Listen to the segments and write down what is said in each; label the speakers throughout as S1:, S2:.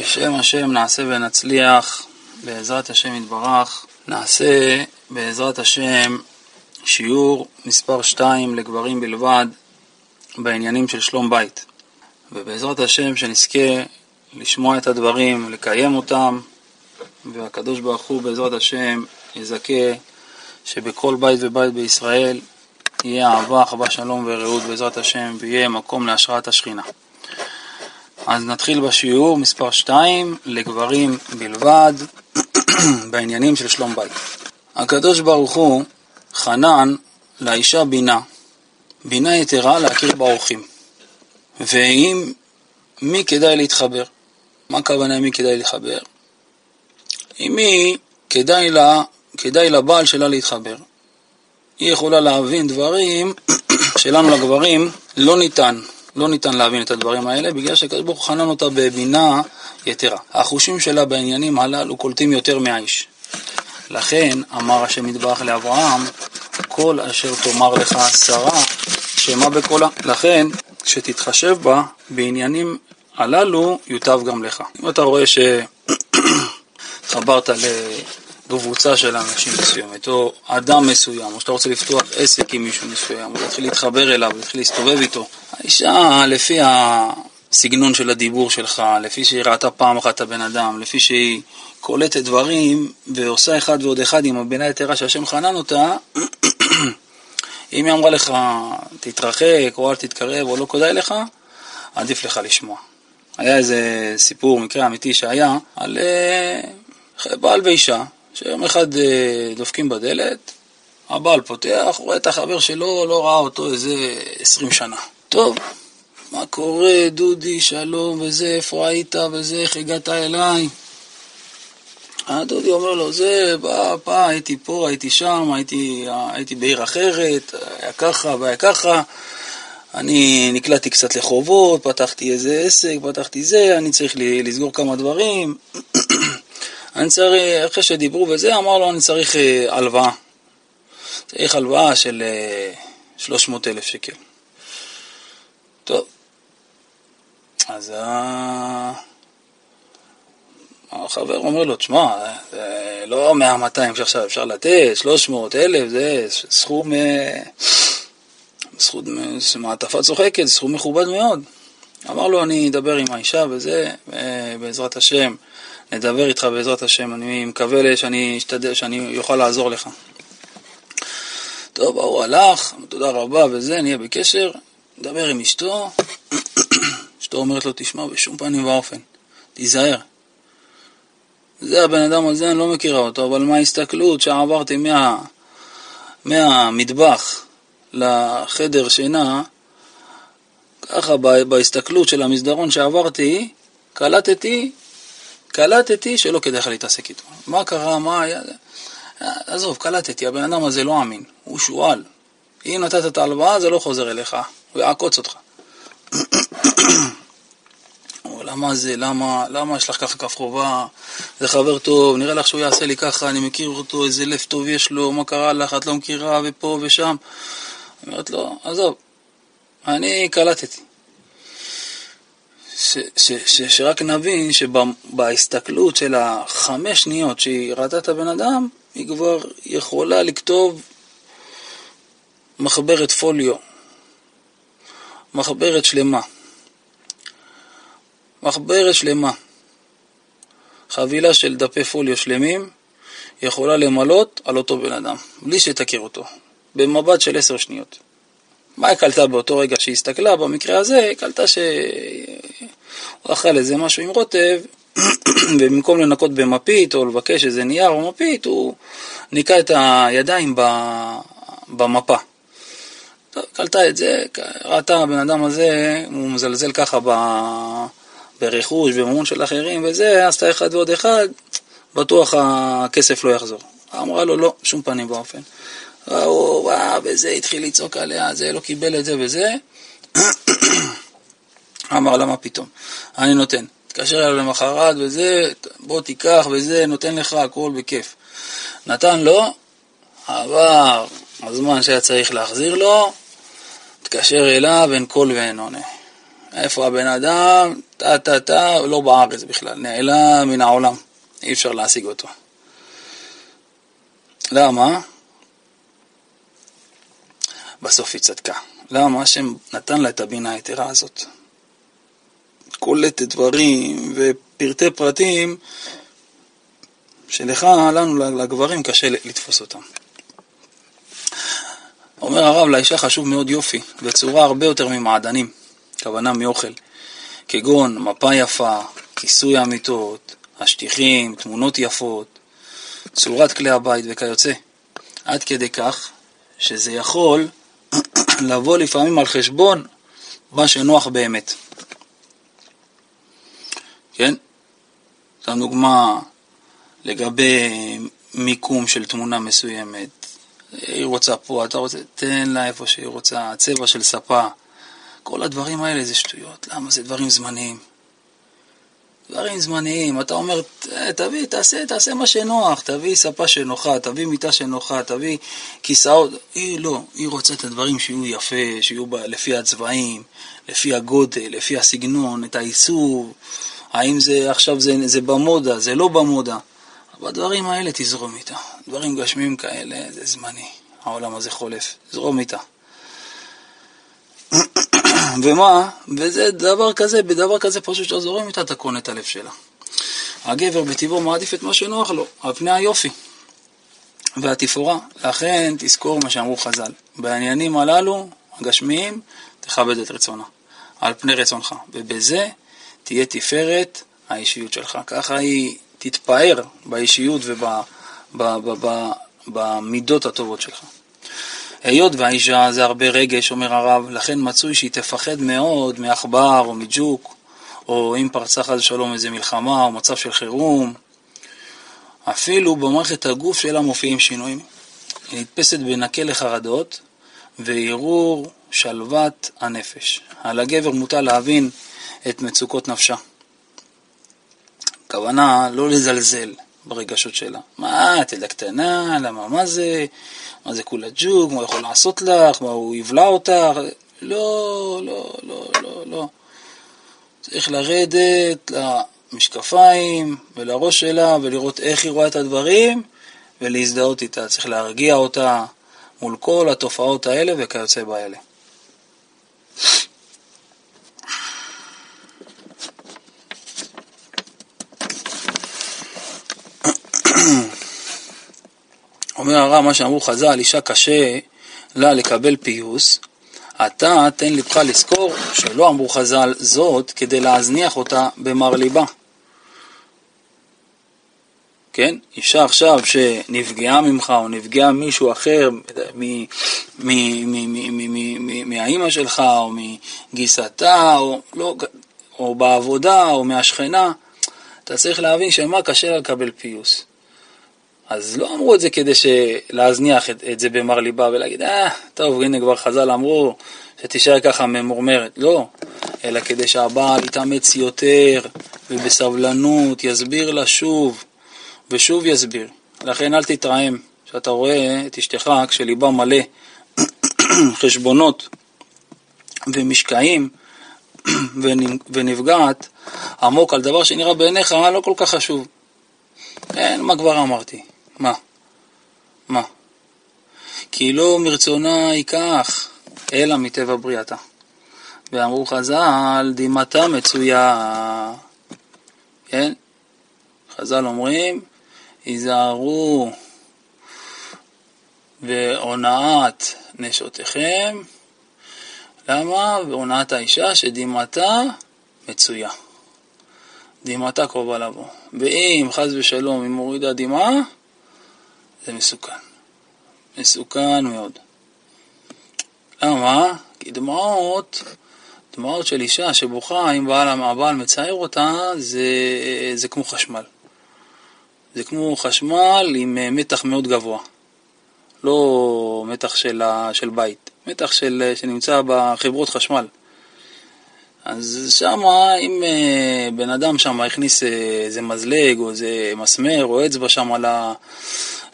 S1: בשם השם נעשה ונצליח, בעזרת השם יתברך, נעשה בעזרת השם שיעור מספר 2 לגברים בלבד בעניינים של שלום בית. ובעזרת השם שנזכה לשמוע את הדברים, לקיים אותם, והקדוש ברוך הוא בעזרת השם יזכה שבכל בית ובית בישראל יהיה אהבה, אחווה, שלום ורעות בעזרת השם, ויהיה מקום להשראת השכינה. אז נתחיל בשיעור מספר 2 לגברים בלבד בעניינים של שלום בית. הקדוש ברוך הוא חנן לאישה בינה, בינה יתרה להכיר באורחים. ואם מי כדאי להתחבר? מה הכוונה מי כדאי להתחבר? עם מי כדאי, לה, כדאי לבעל שלה להתחבר. היא יכולה להבין דברים שלנו לגברים לא ניתן. לא ניתן להבין את הדברים האלה, בגלל שהקדוש ברוך הוא חנן אותה בבינה יתרה. החושים שלה בעניינים הללו קולטים יותר מהאיש. לכן אמר השם יתברך לאברהם, כל אשר תאמר לך שרה, שמע בקולה. לכן, כשתתחשב בה בעניינים הללו, יוטב גם לך. אם אתה רואה שהתחברת לקבוצה של אנשים מסוימת, או אדם מסוים, או שאתה רוצה לפתוח עסק עם מישהו מסוים, או להתחיל להתחבר אליו, להתחיל להסתובב איתו, האישה, לפי הסגנון של הדיבור שלך, לפי שהיא ראתה פעם אחת את הבן אדם, לפי שהיא קולטת דברים ועושה אחד ועוד אחד עם הבינה היתרה שהשם חנן אותה, אם היא אמרה לך, תתרחק, או אל תתקרב, או לא כדאי לך, עדיף לך לשמוע. היה איזה סיפור, מקרה אמיתי שהיה, על uh, בעל ואישה, שיום אחד uh, דופקים בדלת, הבעל פותח, רואה את החבר שלו, לא ראה אותו איזה עשרים שנה. טוב, מה קורה, דודי, שלום, וזה, איפה היית, וזה, איך הגעת אליי? הדודי אומר לו, זה, בא, בא, הייתי פה, הייתי שם, הייתי, הייתי בעיר אחרת, היה ככה והיה ככה, אני נקלעתי קצת לחובות, פתחתי איזה עסק, פתחתי זה, אני צריך לסגור כמה דברים. אני צריך, אחרי שדיברו וזה, אמר לו, אני צריך אה, הלוואה. צריך הלוואה של 300 אה, אלף שקל. טוב, אז החבר אומר לו, תשמע, זה לא 100-200 שעכשיו אפשר לתת, 300 אלף, זה סכום, אה, סכום, מעטפה צוחקת, סכום מכובד מאוד. אמר לו, אני אדבר עם האישה וזה, בעזרת השם, נדבר איתך בעזרת השם, אני מקווה שאני אשתדל, שאני אוכל לעזור לך. טוב, ההוא הלך, תודה רבה וזה, נהיה בקשר, מדבר עם אשתו, אשתו אומרת לו, תשמע, בשום פנים ואופן, תיזהר. זה הבן אדם הזה, אני לא מכירה אותו, אבל מההסתכלות שעברתי מה, מהמטבח לחדר שינה, ככה בהסתכלות של המסדרון שעברתי, קלטתי, קלטתי שלא כדאי לך להתעסק איתו. מה קרה, מה היה? עזוב, קלטתי, הבן אדם הזה לא אמין, הוא שועל. אם נתת את ההלוואה זה לא חוזר אליך, הוא יעקוץ אותך. למה זה, למה, למה יש לך ככה כף חובה, זה חבר טוב, נראה לך שהוא יעשה לי ככה, אני מכיר אותו, איזה לב טוב יש לו, מה קרה לך, את לא מכירה, ופה ושם. אומרת לו, עזוב, אני קלטתי. ש, ש, ש, שרק נבין שבהסתכלות של החמש שניות שהיא ראתה את הבן אדם, היא כבר יכולה לכתוב מחברת פוליו, מחברת שלמה. מחברת שלמה. חבילה של דפי פוליו שלמים יכולה למלות על אותו בן אדם, בלי שתכיר אותו, במבט של עשר שניות. מה היא קלטה באותו רגע שהיא הסתכלה? במקרה הזה היא קלטה שהוא אכל איזה משהו עם רוטב, ובמקום לנקות במפית או לבקש איזה נייר או מפית, הוא ניקה את הידיים במפה. טוב, קלטה את זה, ראתה הבן אדם הזה, הוא מזלזל ככה ב... ברכוש, בממון של אחרים וזה, עשתה אחד ועוד אחד, בטוח הכסף לא יחזור. אמרה לו, לא, שום פנים ואופן. הוא, וואו, וזה התחיל לצעוק עליה, זה לא קיבל את זה וזה. אמר לה, מה פתאום? אני נותן. התקשר אליו למחרת וזה, בוא תיקח וזה, נותן לך הכל בכיף. נתן לו, עבר הזמן שהיה צריך להחזיר לו, התקשר אליו, אין קול ואין עונה. איפה הבן אדם? טה טה טה, לא בארץ בכלל, נעלם מן העולם, אי אפשר להשיג אותו. למה? בסוף היא צדקה. למה? השם נתן לה את הבינה היתרה הזאת. קולטת דברים ופרטי פרטים שלך, לנו, לגברים, קשה לתפוס אותם. אומר הרב, לאישה חשוב מאוד יופי, בצורה הרבה יותר ממעדנים, כוונה מאוכל, כגון מפה יפה, כיסוי המיטות, השטיחים, תמונות יפות, צורת כלי הבית וכיוצא. עד כדי כך שזה יכול לבוא לפעמים על חשבון מה שנוח באמת. כן? זו דוגמה לגבי מיקום של תמונה מסוימת. היא רוצה פה, אתה רוצה, תן לה איפה שהיא רוצה, צבע של ספה. כל הדברים האלה זה שטויות. למה? זה דברים זמניים. דברים זמניים, אתה אומר, תביא, תעשה, תעשה מה שנוח, תביא ספה שנוחה, תביא מיטה שנוחה, תביא כיסאות, היא לא, היא רוצה את הדברים שיהיו יפה, שיהיו ב, לפי הצבעים, לפי הגודל, לפי הסגנון, את העיצוב, האם זה עכשיו זה, זה במודה, זה לא במודה. בדברים האלה תזרום איתה, דברים גשמים כאלה זה זמני, העולם הזה חולף, זרום איתה. ומה? וזה דבר כזה, בדבר כזה פשוט שאתה זורם איתה, אתה קונה את הלב שלה. הגבר בטבעו מעדיף את מה שנוח לו, על פני היופי והתפאורה. לכן תזכור מה שאמרו חז"ל, בעניינים הללו, הגשמיים, תכבד את רצונה, על פני רצונך, ובזה תהיה תפארת האישיות שלך. ככה היא תתפאר באישיות ובמידות הטובות שלך. היות והאישה זה הרבה רגש, אומר הרב, לכן מצוי שהיא תפחד מאוד מעכבר או מג'וק, או אם פרצה חס ושלום איזה מלחמה או מצב של חירום. אפילו במערכת הגוף שלה מופיעים שינויים. היא נתפסת בנקה לחרדות וערעור שלוות הנפש. על הגבר מוטל להבין את מצוקות נפשה. הכוונה לא לזלזל ברגשות שלה. מה, את ילדה קטנה, למה, מה זה? מה זה כולה ג'וג, מה הוא יכול לעשות לך, מה הוא יבלע אותך, לא, לא, לא, לא, לא. צריך לרדת למשקפיים ולראש שלה ולראות איך היא רואה את הדברים ולהזדהות איתה. צריך להרגיע אותה מול כל התופעות האלה וכיוצא באלה. אומר הרב, מה שאמרו חז"ל, אישה קשה לה לקבל פיוס, אתה תן לבך לזכור שלא אמרו חז"ל זאת כדי להזניח אותה במר ליבה. כן? אישה עכשיו שנפגעה ממך או נפגעה מישהו אחר מהאימא שלך או מגיסתה או, לא, או בעבודה או מהשכנה, אתה צריך להבין שמה קשה לה לקבל פיוס. אז לא אמרו את זה כדי להזניח את, את זה במר ליבה ולהגיד, אה, טוב, הנה כבר חז"ל אמרו שתישאר ככה ממורמרת. לא, אלא כדי שהבעל יתאמץ יותר ובסבלנות יסביר לה שוב ושוב יסביר. לכן אל תתרעם כשאתה רואה את אשתך כשליבה מלא חשבונות ומשקעים ונפגעת עמוק על דבר שנראה בעיניך לא כל כך חשוב. כן, מה כבר אמרתי? מה? מה? כי לא מרצונה ייקח, אלא מטבע בריאתה. ואמרו חז"ל, דמעתה מצויה. כן? חז"ל אומרים, היזהרו והונאת נשותיכם. למה? והונאת האישה שדמעתה מצויה. דמעתה קרובה לבוא. ואם חס ושלום היא מורידה דמעה, זה מסוכן. מסוכן מאוד. למה? כי דמעות, דמעות של אישה שבוכה, אם בעל הבעל מצייר אותה, זה, זה כמו חשמל. זה כמו חשמל עם אה, מתח מאוד גבוה. לא מתח של, של בית, מתח של, שנמצא בחברות חשמל. אז שמה, אם אה, בן אדם שם הכניס אה, איזה מזלג או איזה מסמר או אצבע שם על, ה,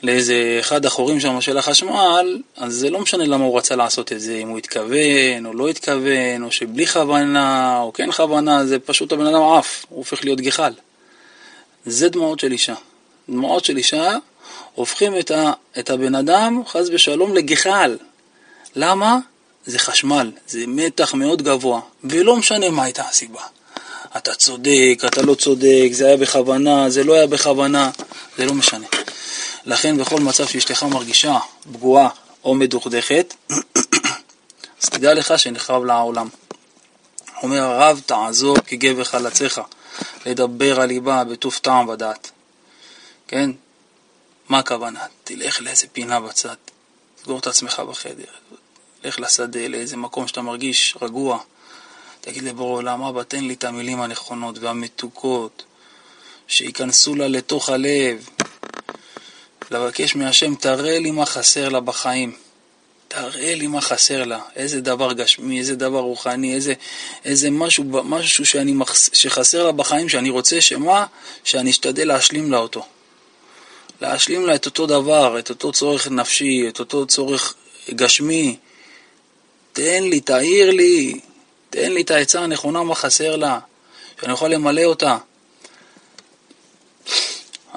S1: לאיזה אחד החורים שם של החשמל, אז זה לא משנה למה הוא רצה לעשות את זה, אם הוא התכוון או לא התכוון, או שבלי כוונה או כן כוונה, זה פשוט הבן אדם עף, הוא הופך להיות גחל. זה דמעות של אישה. דמעות של אישה הופכים את, ה, את הבן אדם, חס ושלום, לגחל. למה? זה חשמל, זה מתח מאוד גבוה, ולא משנה מה הייתה הסיבה. אתה צודק, אתה לא צודק, זה היה בכוונה, זה לא היה בכוונה, זה לא משנה. לכן בכל מצב שאשתך מרגישה פגועה או מדוכדכת, אז תדע לך שנחרב לה העולם. אומר הרב, תעזור כגבר חלציך, לדבר על ליבה בטוב טעם ודעת. כן? מה הכוונה? תלך לאיזה פינה בצד, תסגור את עצמך בחדר, לך לשדה, לאיזה מקום שאתה מרגיש רגוע. תגיד לבורא עולם, אבא, תן לי את המילים הנכונות והמתוקות, שייכנסו לה לתוך הלב. לבקש מהשם, תראה לי מה חסר לה בחיים. תראה לי מה חסר לה, איזה דבר גשמי, איזה דבר רוחני, איזה, איזה משהו, משהו שאני מחס, שחסר לה בחיים, שאני רוצה שמה? שאני אשתדל להשלים לה אותו. להשלים לה את אותו דבר, את אותו צורך נפשי, את אותו צורך גשמי. תן לי, תעיר לי, תן לי את העצה הנכונה מה חסר לה, שאני אוכל למלא אותה.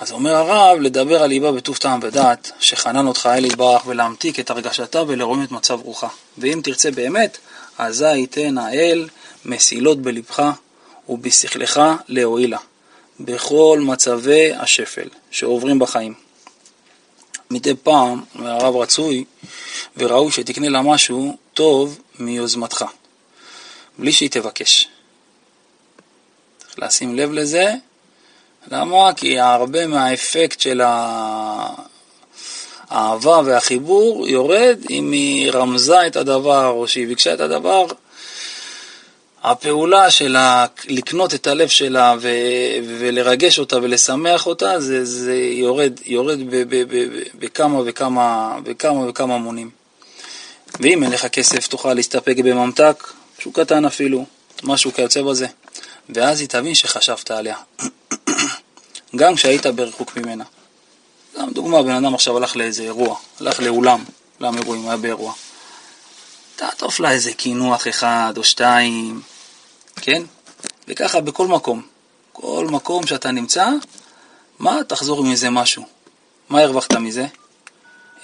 S1: אז אומר הרב, לדבר על ליבה בטוב טעם ודעת, שחנן אותך אל יתברך, ולהמתיק את הרגשתה ולרואים את מצב רוחה. ואם תרצה באמת, אזי ייתן האל מסילות בלבך ובשכלך להועילה, בכל מצבי השפל שעוברים בחיים. מדי פעם, הרב רצוי וראוי שתקנה לה משהו טוב מיוזמתך. בלי שהיא תבקש. צריך לשים לב לזה. למה? כי הרבה מהאפקט של האהבה והחיבור יורד אם היא רמזה את הדבר או שהיא ביקשה את הדבר. הפעולה שלה, לקנות את הלב שלה ו- ולרגש אותה ולשמח אותה, זה, זה יורד, יורד בכמה וכמה, וכמה וכמה מונים. ואם אין לך כסף, תוכל להסתפק בממתק, משהו קטן אפילו, משהו כיוצא בזה. ואז היא תבין שחשבת עליה. גם כשהיית ברחוק ממנה. גם דוגמה, בן אדם עכשיו הלך לאיזה אירוע, הלך לאולם, אולם אירועים, היה באירוע. תעטוף לה איזה קינוח אחד או שתיים, כן? וככה בכל מקום. כל מקום שאתה נמצא, מה? תחזור עם איזה משהו. מה הרווחת מזה?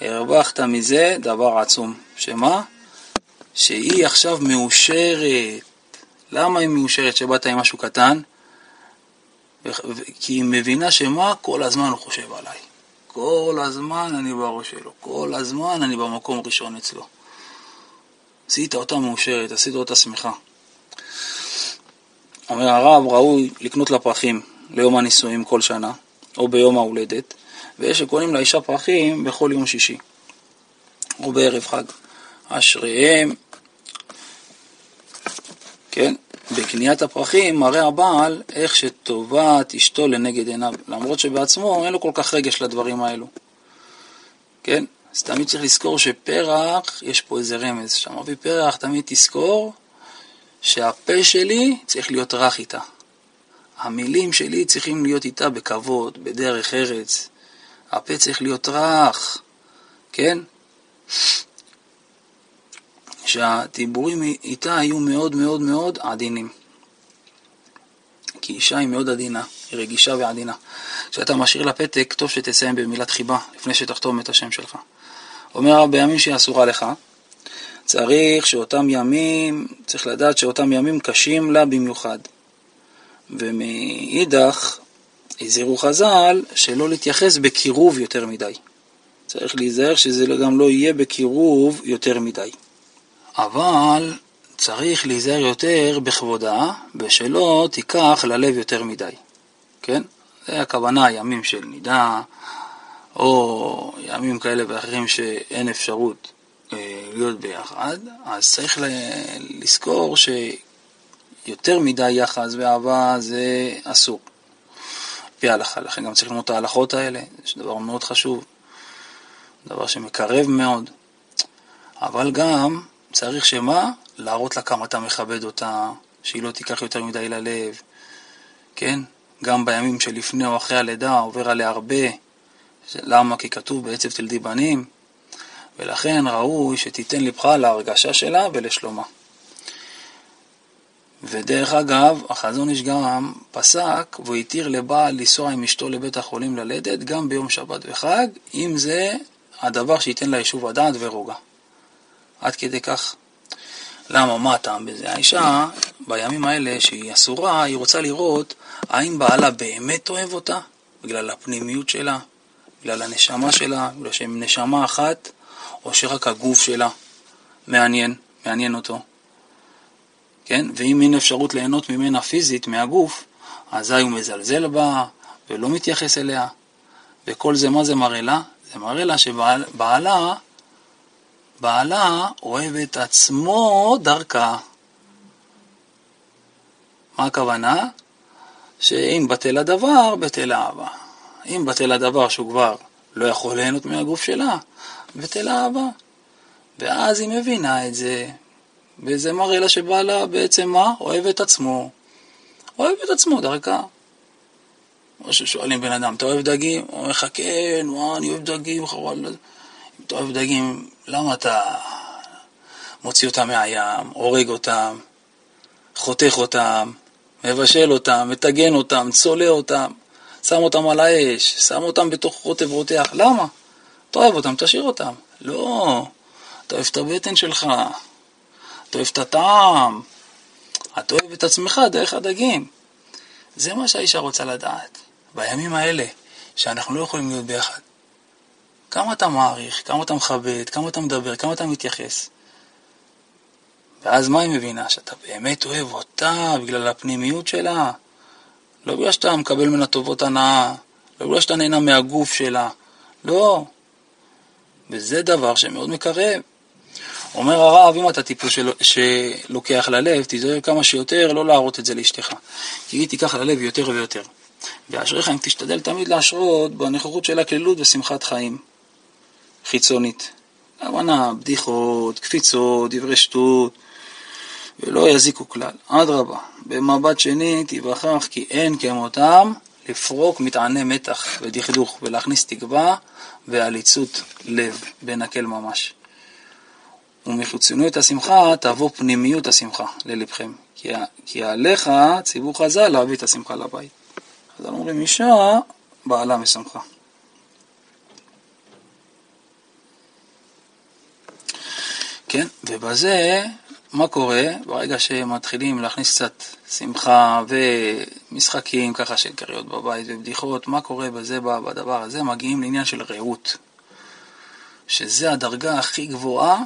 S1: הרווחת מזה דבר עצום. שמה? שהיא עכשיו מאושרת. למה היא מאושרת שבאת עם משהו קטן? כי היא מבינה שמה? כל הזמן הוא חושב עליי. כל הזמן אני בראש שלו, כל הזמן אני במקום ראשון אצלו. עשית אותה מאושרת, עשית אותה שמחה. אומר הרב, ראוי לקנות לה פרחים ליום הנישואים כל שנה, או ביום ההולדת, ויש שקונים לאישה פרחים בכל יום שישי, או בערב חג. אשריהם כן? בקניית הפרחים מראה הבעל איך שטובת אשתו לנגד עיניו, למרות שבעצמו אין לו כל כך רגש לדברים האלו. כן? אז תמיד צריך לזכור שפרח, יש פה איזה רמז, כשאתה מביא פרח תמיד תזכור שהפה שלי צריך להיות רך איתה. המילים שלי צריכים להיות איתה בכבוד, בדרך ארץ. הפה צריך להיות רך, כן? שהדיבורים איתה היו מאוד מאוד מאוד עדינים. כי אישה היא מאוד עדינה, היא רגישה ועדינה. כשאתה משאיר לה פתק, טוב שתסיים במילת חיבה, לפני שתחתום את השם שלך. אומר הרב, בימים שהיא אסורה לך, צריך שאותם ימים, צריך לדעת שאותם ימים קשים לה במיוחד. ומאידך, הזהירו חז"ל שלא להתייחס בקירוב יותר מדי. צריך להיזהר שזה גם לא יהיה בקירוב יותר מדי. אבל צריך להיזהר יותר בכבודה, ושלא תיקח ללב יותר מדי, כן? זה הכוונה, ימים של נידה, או ימים כאלה ואחרים שאין אפשרות אה, להיות ביחד, אז צריך לזכור שיותר מדי יחס ואהבה זה אסור. לפי ההלכה, לכן גם צריך ללמוד את ההלכות האלה, זה דבר מאוד חשוב, דבר שמקרב מאוד, אבל גם צריך שמה? להראות לה כמה אתה מכבד אותה, שהיא לא תיקח יותר מדי ללב, כן? גם בימים שלפני או אחרי הלידה עובר עליה הרבה, למה? כי כתוב בעצב תלדי בנים, ולכן ראוי שתיתן לבך להרגשה שלה ולשלומה. ודרך אגב, החזון איש גם פסק והוא התיר לבעל לנסוע עם אשתו לבית החולים ללדת גם ביום שבת וחג, אם זה הדבר שייתן לה יישוב הדעת ורוגע. עד כדי כך. למה? מה הטעם בזה? האישה, בימים האלה שהיא אסורה, היא רוצה לראות האם בעלה באמת אוהב אותה, בגלל הפנימיות שלה, בגלל הנשמה שלה, בגלל שהם נשמה אחת, או שרק הגוף שלה מעניין, מעניין אותו. כן? ואם אין אפשרות ליהנות ממנה פיזית, מהגוף, אזי הוא מזלזל בה ולא מתייחס אליה. וכל זה, מה זה מראה לה? זה מראה לה שבעלה, בעלה אוהב את עצמו דרכה. מה הכוונה? שאם בטל הדבר, בטל האהבה. אם בטל הדבר שהוא כבר לא יכול ליהנות מהגוף שלה, בטל האהבה. ואז היא מבינה את זה, וזה מראה לה שבעלה בעצם מה? אוהב את עצמו. אוהב את עצמו דרכה. או ששואלים בן אדם, אתה אוהב דגים? הוא אומר לך, כן, מה, אני אוהב דגים, חבל. אוהב דגים, למה אתה מוציא אותם מהים, הורג אותם, חותך אותם, מבשל אותם, מטגן אותם, צולע אותם, שם אותם על האש, שם אותם בתוך רוטב רותח? למה? אתה אוהב אותם, תשאיר אותם. לא, אתה אוהב את הבטן שלך, אתה אוהב את הטעם, אתה אוהב את עצמך דרך הדגים. זה מה שהאישה רוצה לדעת. בימים האלה, שאנחנו לא יכולים להיות ביחד. כמה אתה מעריך, כמה אתה מכבד, כמה אתה מדבר, כמה אתה מתייחס. ואז מה היא מבינה? שאתה באמת אוהב אותה בגלל הפנימיות שלה. לא בגלל שאתה מקבל ממנה טובות הנאה, לא בגלל שאתה נהנה מהגוף שלה. לא. וזה דבר שמאוד מקרב. אומר הרב, אם אתה טיפוס של... שלוקח ללב, תיזהר כמה שיותר לא להראות את זה לאשתך. כי היא תיקח ללב יותר ויותר. ואשריך אם תשתדל תמיד להשרות בנוכחות של הכלילות ושמחת חיים חיצונית. הכוונה, בדיחות, קפיצות, דברי שטות, ולא יזיקו כלל. אדרבה, במבט שני תיווכח כי אין כמותם לפרוק מטעני מתח ודכדוך ולהכניס תקווה ועליצות לב בנקל ממש. ומחיצוניות השמחה תבוא פנימיות השמחה ללבכם, כי, כי עליך ציוו חז"ל להביא את השמחה לבית. אז אומרים אישה, בעלה משמחה. כן, ובזה, מה קורה? ברגע שמתחילים להכניס קצת שמחה ומשחקים ככה של קריות בבית ובדיחות, מה קורה בזה, בדבר הזה? מגיעים לעניין של רעות, שזה הדרגה הכי גבוהה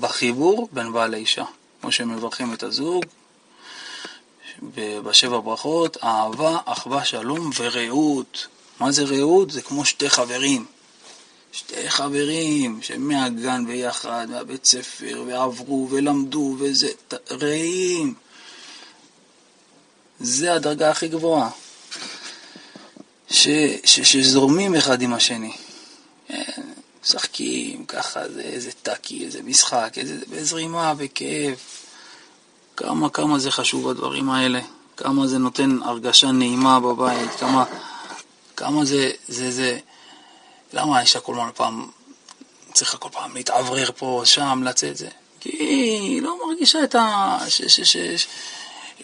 S1: בחיבור בין בעל לאישה. כמו שמברכים את הזוג, בשבע ברכות, אהבה, אחווה, שלום ורעות. מה זה רעות? זה כמו שתי חברים. שתי חברים שמהגן ביחד, מהבית ספר, ועברו ולמדו, וזה רעים. זה הדרגה הכי גבוהה. ש, ש, שזורמים אחד עם השני. כן, משחקים ככה, זה איזה טאקי, איזה משחק, איזה, בזרימה, בכיף. כמה כמה זה חשוב הדברים האלה, כמה זה נותן הרגשה נעימה בבית, כמה, כמה זה, זה, זה, למה האישה כל פעם צריכה כל פעם להתאוורר פה, שם, לצאת זה? כי היא לא מרגישה את, ה... ש... ש... ש... ש...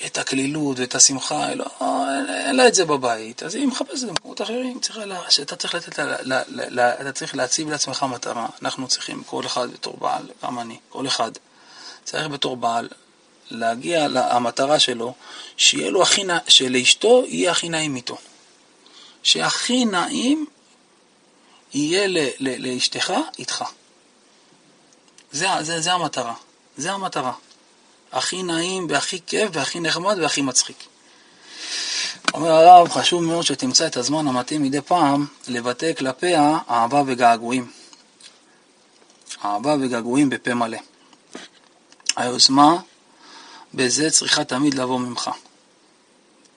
S1: את הקלילות ואת השמחה, לא, אין, אין לה את זה בבית, אז היא מחפשת במקומות אחרים, צריכה לה, שאתה צריך לתת לה, לה, לה, לה, אתה צריך להציב לעצמך מטרה, אנחנו צריכים, כל אחד בתור בעל, גם אני, כל אחד, צריך בתור בעל להגיע למטרה שלו, שיהיה לו הכי, שלאשתו יהיה הכי נעים איתו. שהכי נעים יהיה ל, ל, לאשתך איתך. זה, זה, זה המטרה. זה המטרה. הכי נעים והכי כיף והכי נחמד והכי מצחיק. אומר הרב, חשוב מאוד שתמצא את הזמן המתאים מדי פעם לבטא כלפיה אהבה וגעגועים. אהבה וגעגועים בפה מלא. היוזמה בזה צריכה תמיד לבוא ממך.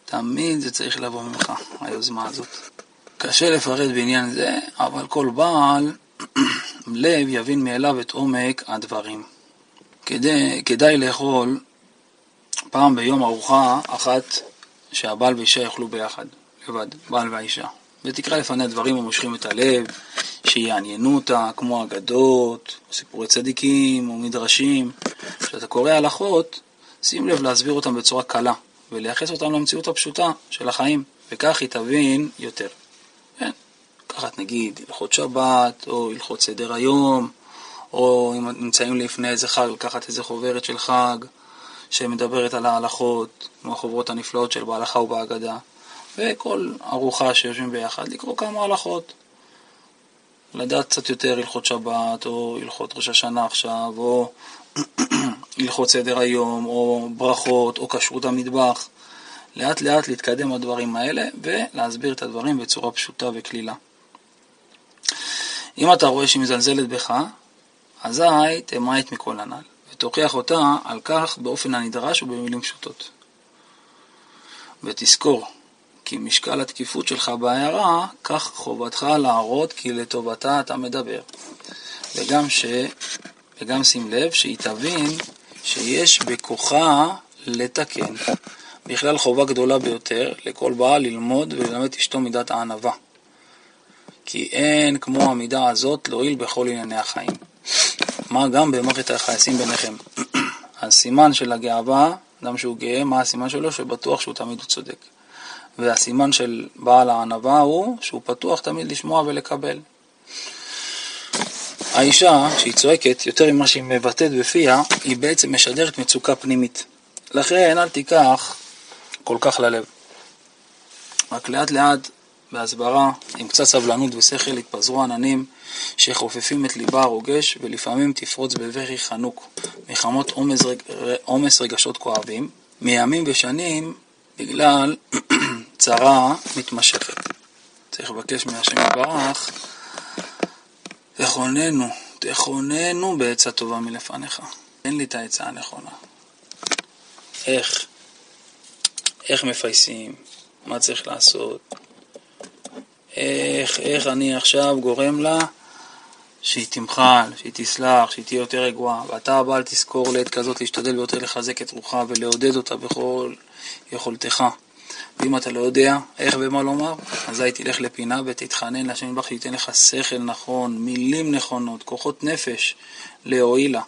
S1: תמיד זה צריך לבוא ממך, היוזמה הזאת. קשה לפרט בעניין זה, אבל כל בעל לב יבין מאליו את עומק הדברים. כדי, כדאי לאכול פעם ביום ארוחה אחת שהבעל ואישה יאכלו ביחד, לבד, בעל והאישה. ותקרא לפניה דברים המושכים את הלב, שיעניינו אותה, כמו אגדות, סיפורי צדיקים, או מדרשים. כשאתה קורא הלכות, שים לב להסביר אותם בצורה קלה, ולייחס אותם למציאות הפשוטה של החיים, וכך היא תבין יותר. כן, לקחת נגיד הלכות שבת, או הלכות סדר היום, או אם נמצאים לפני איזה חג, לקחת איזה חוברת של חג שמדברת על ההלכות, כמו החוברות הנפלאות של בהלכה ובהגדה, וכל ארוחה שיושבים ביחד, לקרוא כמה הלכות. לדעת קצת יותר הלכות שבת, או הלכות ראש השנה עכשיו, או הלכות סדר היום, או ברכות, או כשרות המטבח. לאט לאט להתקדם בדברים האלה, ולהסביר את הדברים בצורה פשוטה וקלילה. אם אתה רואה שהיא מזלזלת בך, אזי תמעט מכל הנ"ל, ותוכיח אותה על כך באופן הנדרש ובמילים פשוטות. ותזכור, כי משקל התקיפות שלך בהערה, כך חובתך להראות כי לטובתה אתה מדבר. וגם, ש... וגם שים לב שהיא תבין שיש בכוחה לתקן. בכלל חובה גדולה ביותר לכל בעל ללמוד וללמד אשתו מידת הענווה. כי אין כמו המידה הזאת להועיל בכל ענייני החיים. מה גם במערכת היחסים ביניכם. הסימן של הגאווה, אדם שהוא גאה, מה הסימן שלו? שבטוח שהוא תמיד צודק. והסימן של בעל הענווה הוא שהוא פתוח תמיד לשמוע ולקבל. האישה, כשהיא צועקת יותר ממה שהיא מבטאת בפיה, היא בעצם משדרת מצוקה פנימית. לכן אל תיקח כל כך ללב. רק לאט לאט בהסברה, עם קצת סבלנות ושכל, יתפזרו עננים שחופפים את ליבה הרוגש, ולפעמים תפרוץ בבכי חנוק, מחמות עומס רגשות כואבים, מימים ושנים בגלל צרה מתמשכת. צריך לבקש מהשם יברך, תכוננו, תכוננו בעצה טובה מלפניך. תן לי את העצה הנכונה. איך? איך מפייסים? מה צריך לעשות? איך, איך אני עכשיו גורם לה שהיא תמחל, שהיא תסלח, שהיא תהיה יותר רגועה. ואתה הבעל תזכור לעת כזאת להשתדל ביותר לחזק את רוחה ולעודד אותה בכל יכולתך. ואם אתה לא יודע איך ומה לומר, אזי תלך לפינה ותתחנן להשם יתברך שייתן לך שכל נכון, מילים נכונות, כוחות נפש להועיל לה.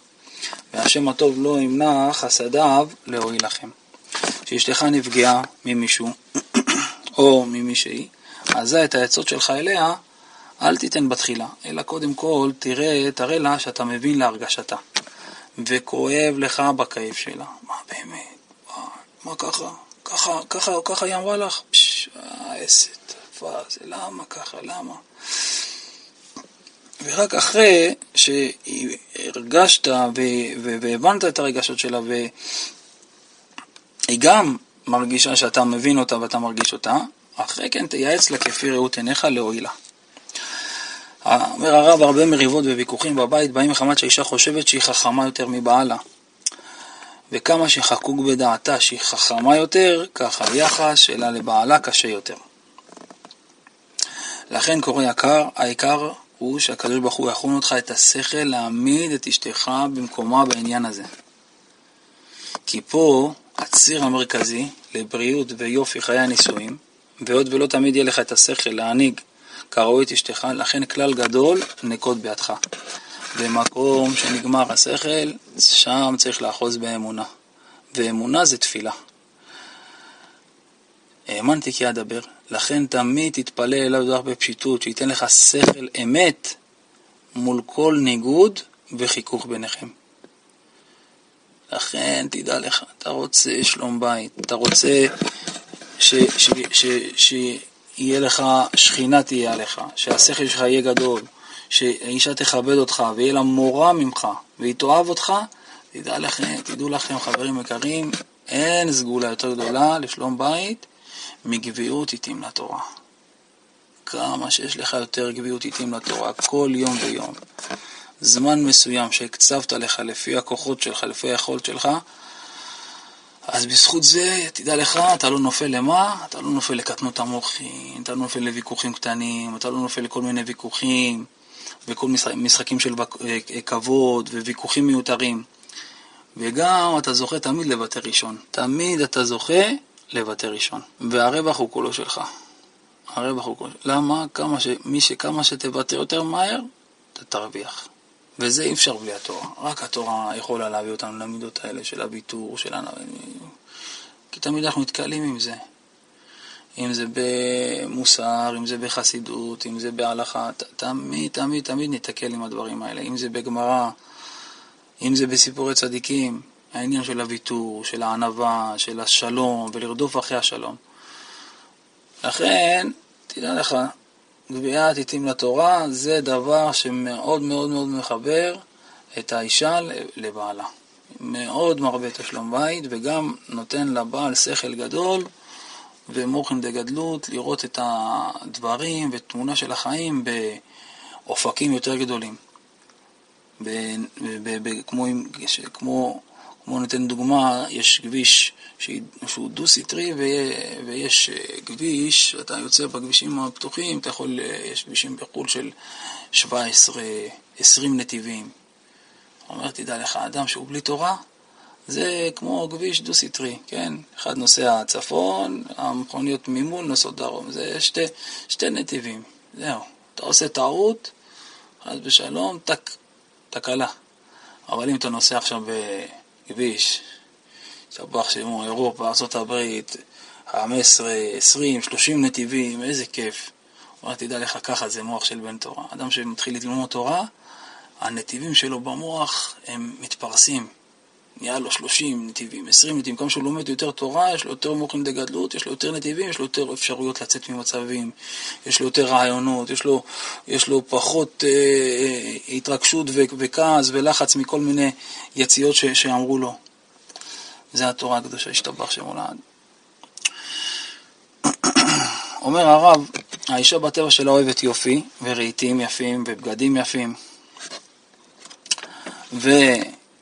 S1: והשם הטוב לא ימנע חסדיו להועיל לכם. כשאשתך נפגעה ממישהו או ממישהי, אזי את העצות שלך אליה אל תיתן בתחילה, אלא קודם כל תראה, תראה לה שאתה מבין להרגשתה. וכואב לך בכאב שלה. מה באמת? מה ככה? ככה, ככה, ככה היא אמרה לך? פשש, איזה טובה זה, למה ככה, למה? ורק אחרי שהרגשת והבנת את הרגשות שלה והיא גם מרגישה שאתה מבין אותה ואתה מרגיש אותה, אחרי כן תייעץ לה כפי ראות עיניך להועילה. אומר הרב, הרבה מריבות וויכוחים בבית באים מחמת שהאישה חושבת שהיא חכמה יותר מבעלה. וכמה שחקוק בדעתה שהיא חכמה יותר, כך היחס שלה לבעלה קשה יותר. לכן קורא יקר, העיקר הוא שהקדוש ברוך הוא יכון אותך את השכל להעמיד את אשתך במקומה בעניין הזה. כי פה הציר המרכזי לבריאות ויופי חיי הנישואים, והיות ולא תמיד יהיה לך את השכל להנהיג כראוי את אשתך, לכן כלל גדול נקוט בידך. במקום שנגמר השכל, שם צריך לאחוז באמונה. ואמונה זה תפילה. האמנתי כי אדבר, לכן תמיד תתפלל אליו דבר בפשיטות, שייתן לך שכל אמת מול כל ניגוד וחיכוך ביניכם. לכן תדע לך, אתה רוצה שלום בית, אתה רוצה שיהיה לך, שכינה תהיה עליך, שהשכל שלך יהיה גדול, שהאישה תכבד אותך ויהיה לה מורה ממך והיא תאהב אותך, תדע לכם, תדעו לכם חברים יקרים, אין סגולה יותר גדולה לשלום בית מגביעות עיתים לתורה. כמה שיש לך יותר גביעות עיתים לתורה, כל יום ויום. זמן מסוים שהקצבת לך לפי הכוחות שלך, לפי היכולת שלך, אז בזכות זה, תדע לך, אתה לא נופל למה? אתה לא נופל לקטנות המוחין, אתה לא נופל לוויכוחים קטנים, אתה לא נופל לכל מיני ויכוחים, וכל משחקים של כבוד וויכוחים מיותרים. וגם אתה זוכה תמיד לבטא ראשון. תמיד אתה זוכה לבטא ראשון. והרווח הוא כולו שלך. הרי בחוק, למה? כמה ש... מי שכמה שתוותר יותר מהר, אתה תרוויח. וזה אי אפשר בלי התורה. רק התורה יכולה להביא אותנו למידות האלה של הוויתור, של הנ... כי תמיד אנחנו נתקלים עם זה. אם זה במוסר, אם זה בחסידות, אם זה בהלכה, תמיד, תמיד, תמיד ניתקל עם הדברים האלה. אם זה בגמרא, אם זה בסיפורי צדיקים, העניין של הוויתור, של הענווה, של השלום, ולרדוף אחרי השלום. לכן, תדע לך, גביית עתים לתורה זה דבר שמאוד מאוד מאוד מחבר את האישה לבעלה. מאוד מרבה את השלום בית וגם נותן לבעל שכל גדול ומוחין דגדלות לראות את הדברים ותמונה של החיים באופקים יותר גדולים. ב, ב, ב, כמו, כמו בואו ניתן דוגמה, יש כביש שהוא דו-סטרי ויש אה, כביש, אתה יוצא בכבישים הפתוחים, אתה יכול, אה, יש כבישים בחו"ל של 17, 20 נתיבים. אומר, תדע לך, אדם שהוא בלי תורה, זה כמו כביש דו-סטרי, כן? אחד נוסע צפון, המכוניות ממול נוסעות דרום, זה שתי, שתי נתיבים, זהו. אתה עושה טעות, חס ושלום, טק, תקלה. אבל אם אתה נוסע עכשיו ב... כביש, שבח שמו אירופה, ארה"ב, 15, 20, 30 נתיבים, איזה כיף. אומר, תדע לך, ככה זה מוח של בן תורה. אדם שמתחיל ללמוד תורה, הנתיבים שלו במוח הם מתפרסים. נהיה לו 30 נתיבים, 20 נתיבים, כמה שהוא לומד יותר תורה, יש לו יותר מוחים דגדלות, יש לו יותר נתיבים, יש לו יותר אפשרויות לצאת ממצבים, יש לו יותר רעיונות, יש לו, יש לו פחות אה, אה, התרגשות וכעס ולחץ מכל מיני יציאות ש, שאמרו לו. זה התורה הקדושה, השתבח שם הולד. אומר הרב, האישה בטבע שלה אוהבת יופי, ורהיטים יפים, ובגדים יפים. ו...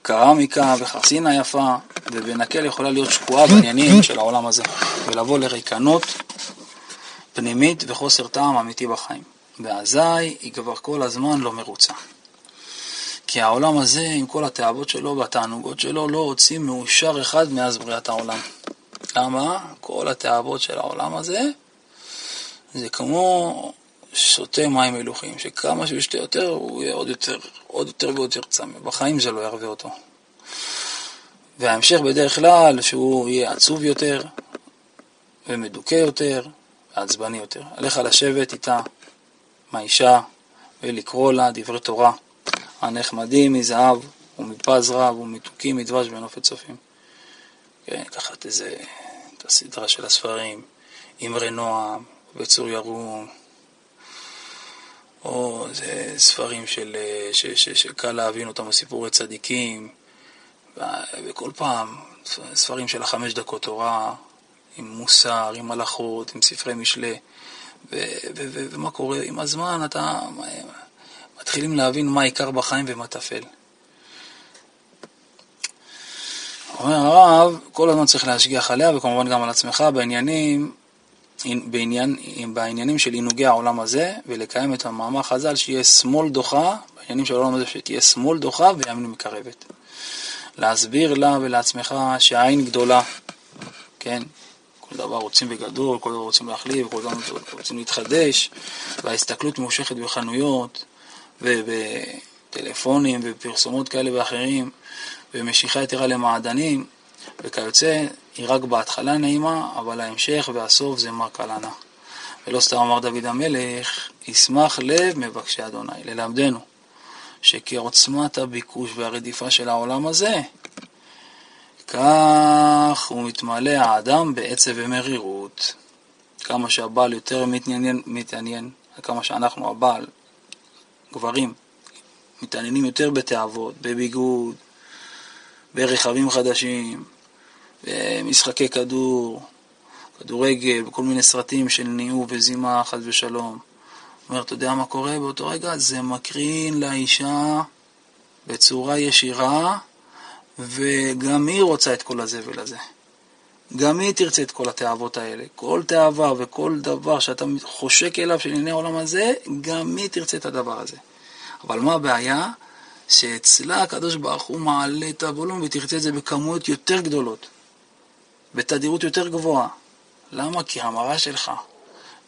S1: קרמיקה וחרסינה יפה, ובנקל יכולה להיות שקועה בעניינים של העולם הזה, ולבוא לריקנות פנימית וחוסר טעם אמיתי בחיים. ואזי היא כבר כל הזמן לא מרוצה. כי העולם הזה, עם כל התאוות שלו והתענוגות שלו, לא הוציא מאושר אחד מאז בריאת העולם. למה? כל התאוות של העולם הזה זה כמו שותה מים מלוכים, שכמה שהוא ישתה יותר, הוא יהיה עוד יותר, עוד יותר ויותר צמא. בחיים זה לא ירווה אותו. וההמשך בדרך כלל, שהוא יהיה עצוב יותר, ומדוכא יותר, ועצבני יותר. עליך לשבת איתה, מהאישה, ולקרוא לה דברי תורה, הנחמדים מזהב, ומפז רב, ומתוקים מדבש בנופת צופים. כן, לקחת איזה, את הסדרה של הספרים, אמרי נועם, בצור ירום, או זה ספרים של, אה, ש, ש, שקל להבין אותם, סיפורי צדיקים, וכל פעם ספרים של החמש דקות תורה, עם מוסר, עם הלכות, עם ספרי משלי, ו, ו, ו, ומה קורה עם הזמן, אתה מתחילים להבין מה עיקר בחיים ומה טפל. אומר הרב, כל הזמן צריך להשגיח עליה, וכמובן גם על עצמך, בעניינים בעניין, בעניינים של עינוגי העולם הזה, ולקיים את המאמר חז"ל שיהיה שמאל דוחה, בעניינים של העולם הזה שתהיה שמאל דוחה וימין מקרבת. להסביר לה ולעצמך שהעין גדולה, כן? כל דבר רוצים בגדול, כל דבר רוצים להחליף, כל דבר רוצים להתחדש, וההסתכלות ממושכת בחנויות ובטלפונים ובפרסומות כאלה ואחרים, ומשיכה יתרה למעדנים, וכיוצא, היא רק בהתחלה נעימה, אבל ההמשך והסוף זה מר קלנה. ולא סתם אמר דוד המלך, ישמח לב מבקשי אדוני, ללמדנו, שכעוצמת הביקוש והרדיפה של העולם הזה, כך הוא מתמלא האדם בעצב ומרירות. כמה שהבעל יותר מתעניין, מתעניין, כמה שאנחנו, הבעל, גברים, מתעניינים יותר בתאוות, בביגוד, ברכבים חדשים, במשחקי כדור, כדורגל, בכל מיני סרטים של ניעור וזימה, חס ושלום. אומר, אתה יודע מה קורה באותו רגע? זה מקרין לאישה בצורה ישירה, וגם היא רוצה את כל הזבל הזה. גם היא תרצה את כל התאוות האלה. כל תאווה וכל דבר שאתה חושק אליו של ענייני העולם הזה, גם היא תרצה את הדבר הזה. אבל מה הבעיה? שאצלה הקדוש ברוך הוא מעלה את הוולום ותרצה את זה בכמויות יותר גדולות, בתדירות יותר גבוהה. למה? כי המראה שלך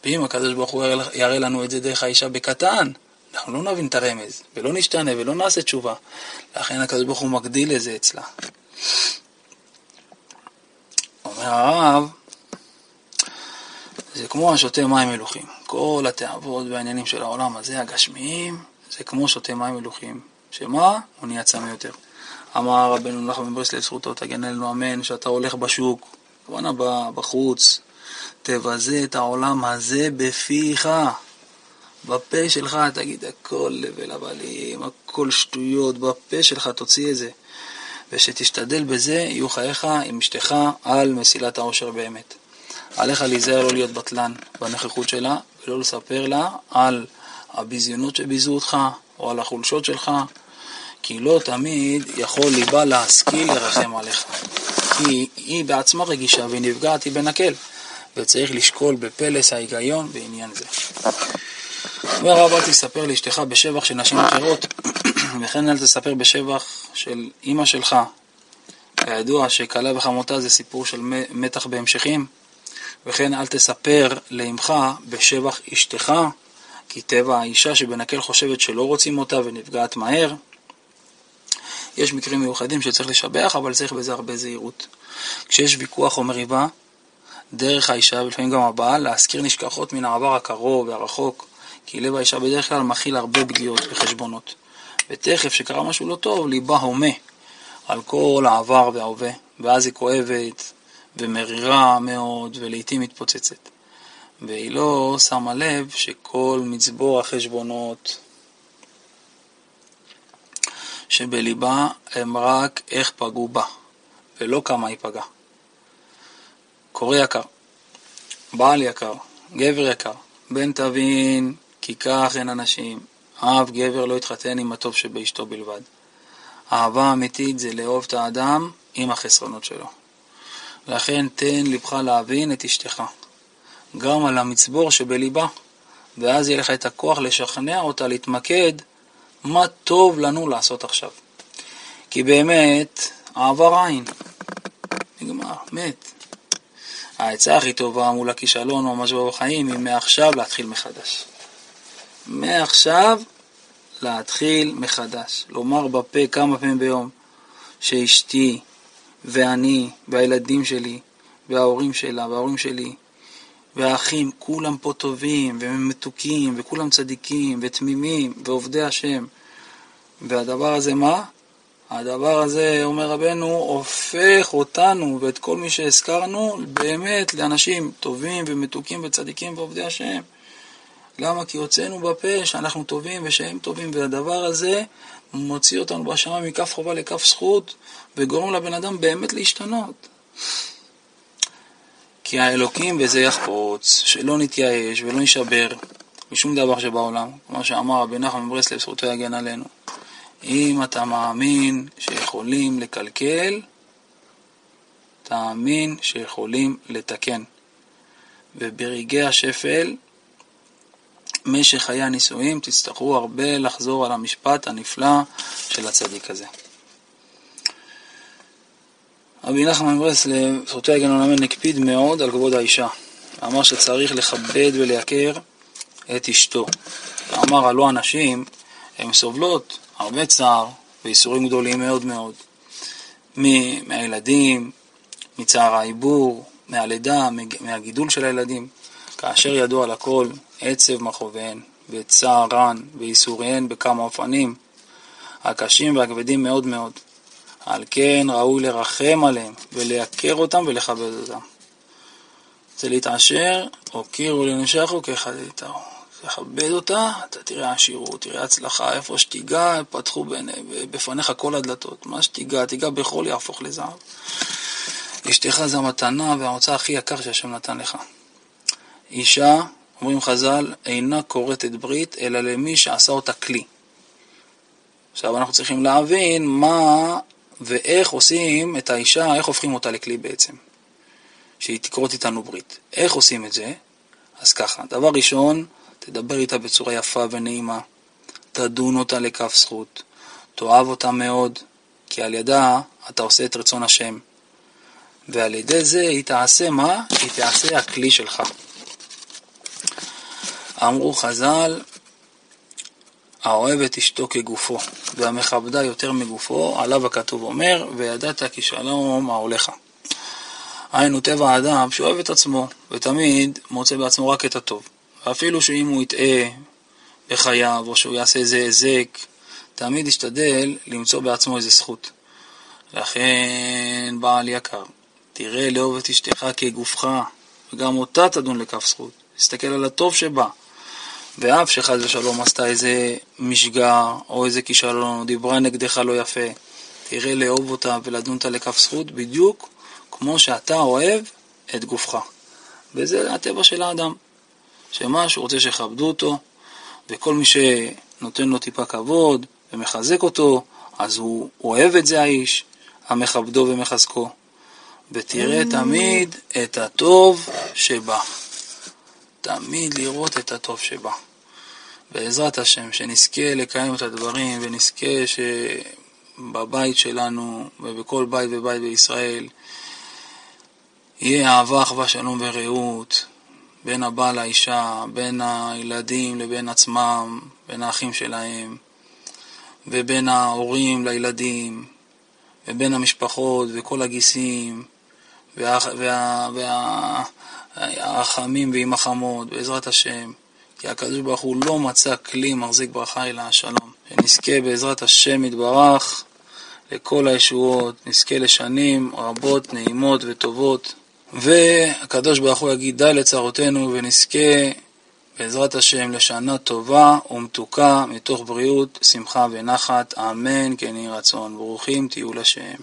S1: ואם הקדוש ברוך הוא יראה לנו את זה דרך האישה בקטן, אנחנו לא נבין את הרמז, ולא נשתנה ולא נעשה תשובה. לכן הקדוש ברוך הוא מגדיל את זה אצלה. אומר הרב, זה כמו השותה מים מלוכים. כל התאוות והעניינים של העולם הזה, הגשמיים, זה כמו שותה מים מלוכים. שמה? הוא נהיה צמא יותר. אמר רבנו נחמן ברסלב זכותו תגן עלינו אמן, שאתה הולך בשוק, כמובן בחוץ, תבזה את העולם הזה בפיך. בפה שלך תגיד הכל לבל הבלים, הכל שטויות, בפה שלך תוציא את זה. ושתשתדל בזה, יהיו חייך עם אשתך על מסילת העושר באמת. עליך להיזהר לא להיות בטלן בנוכחות שלה, ולא לספר לה על הביזיונות שביזו אותך, או על החולשות שלך, כי לא תמיד יכול ליבה להשכיל לרחם עליך. כי היא בעצמה רגישה והיא נפגעת, היא בנקל, וצריך לשקול בפלס ההיגיון בעניין זה. אומר הרב, אל תספר לאשתך בשבח של נשים אחרות, וכן אל תספר בשבח של אימא שלך. כידוע שכלה וחמותה זה סיפור של מתח בהמשכים, וכן אל תספר לאמך בשבח אשתך, כי טבע האישה שבנקל חושבת שלא רוצים אותה ונפגעת מהר. יש מקרים מיוחדים שצריך לשבח, אבל צריך בזה הרבה זהירות. כשיש ויכוח או מריבה, דרך האישה, ולפעמים גם הבעל, להזכיר נשכחות מן העבר הקרוב והרחוק, כי לב האישה בדרך כלל מכיל הרבה פגיעות וחשבונות. ותכף שקרה משהו לא טוב, ליבה הומה על כל העבר וההווה, ואז היא כואבת ומרירה מאוד ולעיתים מתפוצצת. והיא לא שמה לב שכל מצבור החשבונות שבליבה הם רק איך פגעו בה, ולא כמה היא פגעה. קורא יקר, בעל יקר, גבר יקר, בן תבין כי כך אין אנשים, אף גבר לא יתחתן עם הטוב שבאשתו בלבד. אהבה אמיתית זה לאהוב את האדם עם החסרונות שלו. לכן תן לבך להבין את אשתך, גם על המצבור שבליבה, ואז יהיה לך את הכוח לשכנע אותה להתמקד מה טוב לנו לעשות עכשיו. כי באמת, אהבה עין. נגמר, מת. העצה הכי טובה מול הכישלון או משהו בחיים היא מעכשיו להתחיל מחדש. מעכשיו להתחיל מחדש. לומר בפה כמה פעמים ביום שאשתי ואני והילדים שלי וההורים שלה וההורים שלי והאחים, כולם פה טובים ומתוקים וכולם צדיקים ותמימים ועובדי השם. והדבר הזה מה? הדבר הזה, אומר רבנו, הופך אותנו ואת כל מי שהזכרנו באמת לאנשים טובים ומתוקים וצדיקים ועובדי השם. למה? כי הוצאנו בפה שאנחנו טובים ושהם טובים, והדבר הזה מוציא אותנו בשמיים מכף חובה לכף זכות, וגורם לבן אדם באמת להשתנות. כי האלוקים וזה יחפוץ, שלא נתייאש ולא נשבר משום דבר שבעולם, כמו שאמר רבי נחמן מברסלב, זכותו יגן עלינו. אם אתה מאמין שיכולים לקלקל, תאמין שיכולים לתקן. וברגעי השפל, משך חיי הנישואים, תצטרכו הרבה לחזור על המשפט הנפלא של הצדיק הזה. רבי נחמן ברסלב, זכותו יגן עולמן, הקפיד מאוד על כבוד האישה. אמר שצריך לכבד ולייקר את אשתו. אמר, הלא הנשים, הן סובלות הרבה צער וייסורים גדולים מאוד מאוד. מהילדים, מצער העיבור, מהלידה, מהגידול של הילדים. כאשר ידוע לכל עצב מכאוביהן, וצערן וייסוריהן בכמה אופנים, הקשים והכבדים מאוד מאוד. על כן ראוי לרחם עליהם ולייקר אותם ולכבד אותם. זה להתעשר, הוקירו לנשכו איתו. תכבד אותה, אתה תראה עשירות, תראה הצלחה, איפה שתיגע, פתחו בפניך כל הדלתות. מה שתיגע, תיגע בחול יהפוך לזהב. אשתך זה המתנה וההוצאה הכי יקר שהשם נתן לך. אישה, אומרים חז"ל, אינה כורתת ברית, אלא למי שעשה אותה כלי. עכשיו אנחנו צריכים להבין מה ואיך עושים את האישה, איך הופכים אותה לכלי בעצם. שהיא תכרות איתנו ברית. איך עושים את זה? אז ככה, דבר ראשון, תדבר איתה בצורה יפה ונעימה, תדון אותה לכף זכות, תאהב אותה מאוד, כי על ידה אתה עושה את רצון השם. ועל ידי זה היא תעשה מה? היא תעשה הכלי שלך. אמרו חז"ל, האוהב את אשתו כגופו, והמכבדה יותר מגופו, עליו הכתוב אומר, וידעת כי שלום אהולך. היינו טבע האדם שאוהב את עצמו, ותמיד מוצא בעצמו רק את הטוב. ואפילו שאם הוא יטעה בחייו, או שהוא יעשה איזה היזק, תמיד ישתדל למצוא בעצמו איזה זכות. לכן, בעל יקר, תראה לאהוב את אשתך כגופך, וגם אותה תדון לכף זכות. תסתכל על הטוב שבה. ואף שחס ושלום עשתה איזה משגע, או איזה כישלון, או דיברה נגדך לא יפה, תראה לאהוב אותה ולדון אותה לכף זכות, בדיוק כמו שאתה אוהב את גופך. וזה הטבע של האדם. שמה שהוא רוצה שיכבדו אותו, וכל מי שנותן לו טיפה כבוד ומחזק אותו, אז הוא אוהב את זה האיש, המכבדו ומחזקו. ותראה תמיד את הטוב שבא. תמיד לראות את הטוב שבא. בעזרת השם, שנזכה לקיים את הדברים ונזכה שבבית שלנו ובכל בית ובית בישראל יהיה אהבה, אחווה, שלום ורעות בין הבעל לאישה, בין הילדים לבין עצמם, בין האחים שלהם ובין ההורים לילדים ובין המשפחות וכל הגיסים והרחמים ועם החמות, בעזרת השם. כי הקדוש ברוך הוא לא מצא כלי מחזיק ברכה אלא השלום. שנזכה בעזרת השם יתברך לכל הישועות, נזכה לשנים רבות, נעימות וטובות, והקדוש ברוך הוא יגיד די לצרותינו ונזכה בעזרת השם לשנה טובה ומתוקה מתוך בריאות, שמחה ונחת, אמן כן יהי רצון. ברוכים תהיו לשם.